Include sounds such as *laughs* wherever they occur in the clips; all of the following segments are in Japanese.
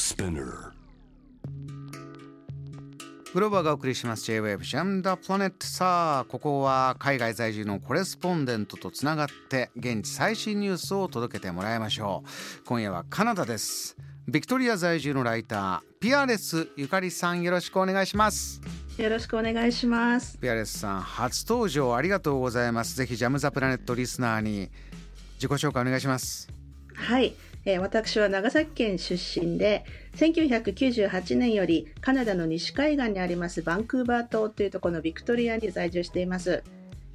Spinner. グローバーがお送りします。J-Wave Jam the Planet さあここは海外在住のコレスポンデントとつながって現地最新ニュースを届けてもらいましょう。今夜はカナダです。ビクトリア在住のライターピアレスゆかりさんよろしくお願いします。よろしくお願いします。ピアレスさん初登場ありがとうございます。ぜひジャムザプラネットリスナーに自己紹介お願いします。はい、えー私は長崎県出身で、1998年よりカナダの西海岸にありますバンクーバー島というところのビクトリアに在住しています。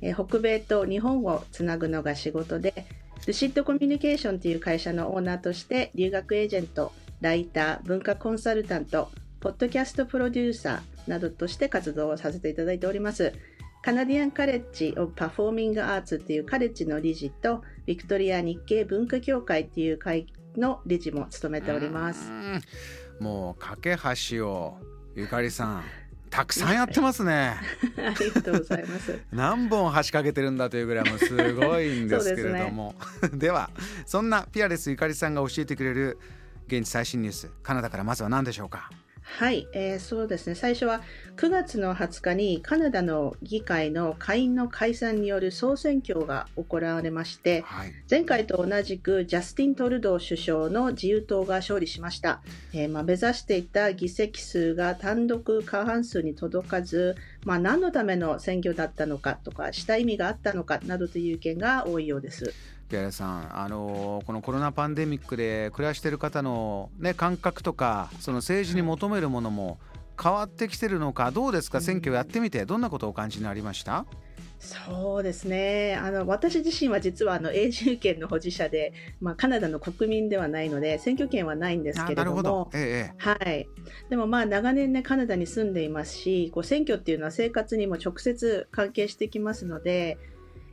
えー北米と日本をつなぐのが仕事で、ルシッドコミュニケーションという会社のオーナーとして留学エージェント、ライター、文化コンサルタント、ポッドキャストプロデューサーなどとして活動をさせていただいております。カナディアンカレッジ・オブ・パフォーミング・アーツっていうカレッジの理事とビクトリア日系文化協会っていう会の理事も務めております。う。ん。もう架け橋をゆかりさんたくさんやってますね。*laughs* ありがとうございます。何本橋かけてるんだというぐらいもうすごいんですけれども。で, *laughs* はそんなピアレスゆかりさんが教えてくれる現地最新ニュースカナダからまずは何でしょうか？はい、えーそうですね。最初は9月の20日にカナダの議会の下院の解散による総選挙が行われまして、はい前回と同じくジャスティン・トルドー首相の自由党が勝利しました、えーまあ、目指していた議席数が単独過半数に届かず、まあ、何のための選挙だったのかとかした意味があったのかなどという意見が多いようです。さんあのこのコロナパンデミックで暮らしてる方の、ね、感覚とかその政治に求めるものも変わってきてるのかどうですか？選挙やってみてどんなことをお感じになりました？そうですね。あの私自身は実はあの永住権の保持者で、まあ、カナダの国民ではないので選挙権はないんですあけれども。ど、えええ。はい、でもまあ長年ねカナダに住んでいますしこう選挙っていうのは生活にも直接関係してきますので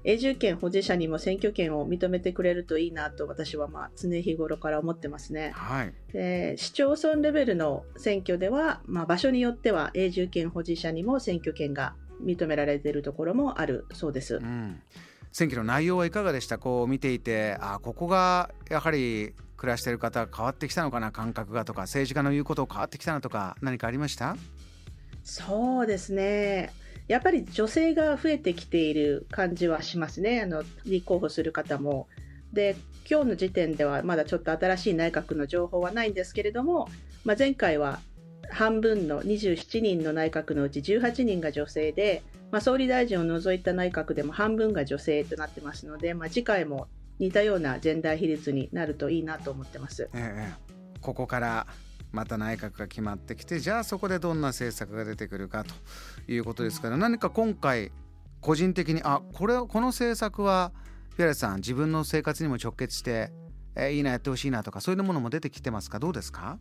永住権保持者にも選挙権を認めてくれるといいなと私はまあ常日頃から思ってますえね。はいで市町村レベルの選挙では、まあ、場所によっては永住権保持者にも選挙権が認められているところもあるそうですう。ん、選挙の内容はいかがでした？こう見ていてあここがやはり暮らしている方変わってきたのかな？感覚がとか政治家の言うこと変わってきたなとか何かありました？そうですね。やっぱり女性が増えてきている感じはしますね。あの、立候補する方も。で、今日の時点ではまだちょっと新しい内閣の情報はないんですけれども、まあ、前回は半分の27人の内閣のうち18人が女性で、まあ、総理大臣を除いた内閣でも半分が女性となってますので、まあ、次回も似たようなジェンダー比率になるといいなと思ってます。ええここからまた内閣が決まってきてじゃあそこでどんな政策が出てくるかということですから何か今回個人的にあこれこの政策はピアレスさん自分の生活にも直結して、えーいいなやってほしいなとかそういうものも出てきてますか？どうですか？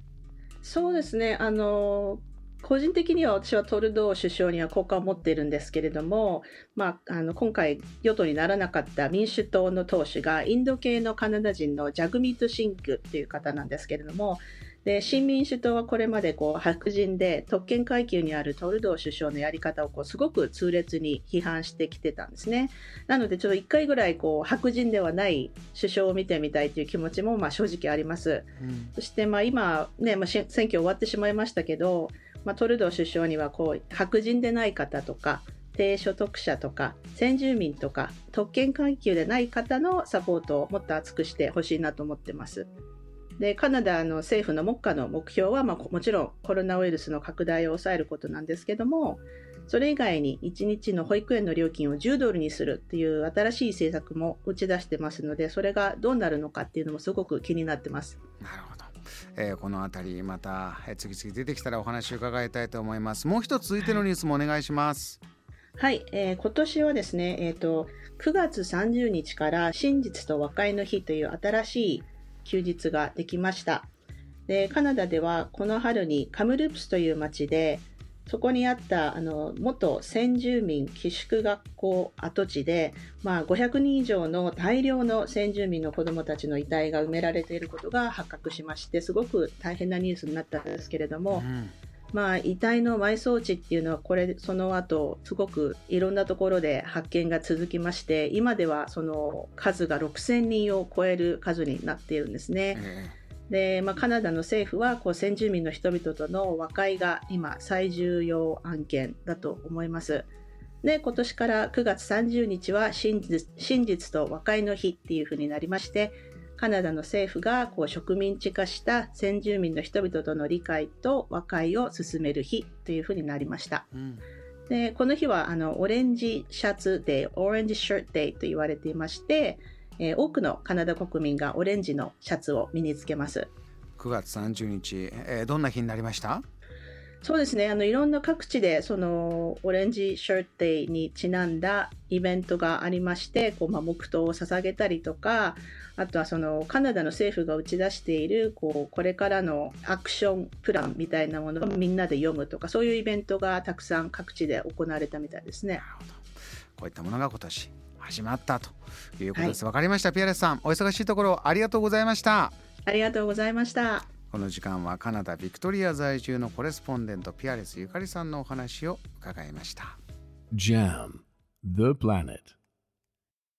そうですね、あの個人的には私はトルドー首相には好感を持っているんですけれども、まあ、あの今回、与党にならなかった民主党の党首がインド系のカナダ人のジャグミート・シンクという方なんですけれども、で新民主党はこれまでこう白人で特権階級にあるトルドー首相のやり方をこうすごく痛烈に批判してきてたんですね。なので、ちょっと一回ぐらいこう白人ではない首相を見てみたいという気持ちもまあ正直あります。うんそしてまあ今、ねまあ、し選挙終わってしまいましたけど、まあ、トルドー首相にはこう白人でない方とか低所得者とか先住民とか特権階級でない方のサポートをもっと厚くしてほしいなと思ってます。でカナダの政府の目下の目標は、まあ、もちろんコロナウイルスの拡大を抑えることなんですけどもそれ以外に1日の保育園の料金を10ドルにするっていう新しい政策も打ち出してますのでそれがどうなるのかっていうのもすごく気になってます。なるほど、えーこの辺りまた、えー次々出てきたらお話を伺いたいと思います。もう一つ続いてのニュースもお願いします。はい、えー今年はですね、えーと、9月30日から真実と和解の日という新しい休日ができました。で、カナダではこの春にカムループスという町で、そこにあったあの元先住民寄宿学校跡地で、まあ、500人以上の大量の先住民の子どもたちの遺体が埋められていることが発覚しましてすごく大変なニュースになったんですけれども、うんまあ、遺体の埋葬地っていうのはこれその後すごくいろんなところで発見が続きまして今ではその数が6000人を超える数になっているんですね。えで、まあ、カナダの政府はこう先住民の人々との和解が今最重要案件だと思います。で今年から9月30日は真実真実と和解の日っていうふうになりましてカナダの政府がこう植民地化した先住民の人々との理解と和解を進める日というふうになりました。うんでこの日はあのオレンジシャツデー、オレンジシャツデーと言われていまして、えー、多くのカナダ国民がオレンジのシャツを身につけます。9月30日、えー、どんな日になりました？そうですねあのいろんな各地でそのオレンジシャツデーにちなんだイベントがありましてこう、まあ、黙祷を捧げたりとかあとはそのカナダの政府が打ち出しているこうこれからのアクションプランみたいなものをみんなで読むとかそういうイベントがたくさん各地で行われたみたいですね。こういったものが今年始まったということです。わ、はい、かりました。ピアレスさん、お忙しいところありがとうございました。ありがとうございました。この時間はカナダビクトリア在住のコレスポンデントピアレスゆかりさんのお話を伺いました。JAM The Planet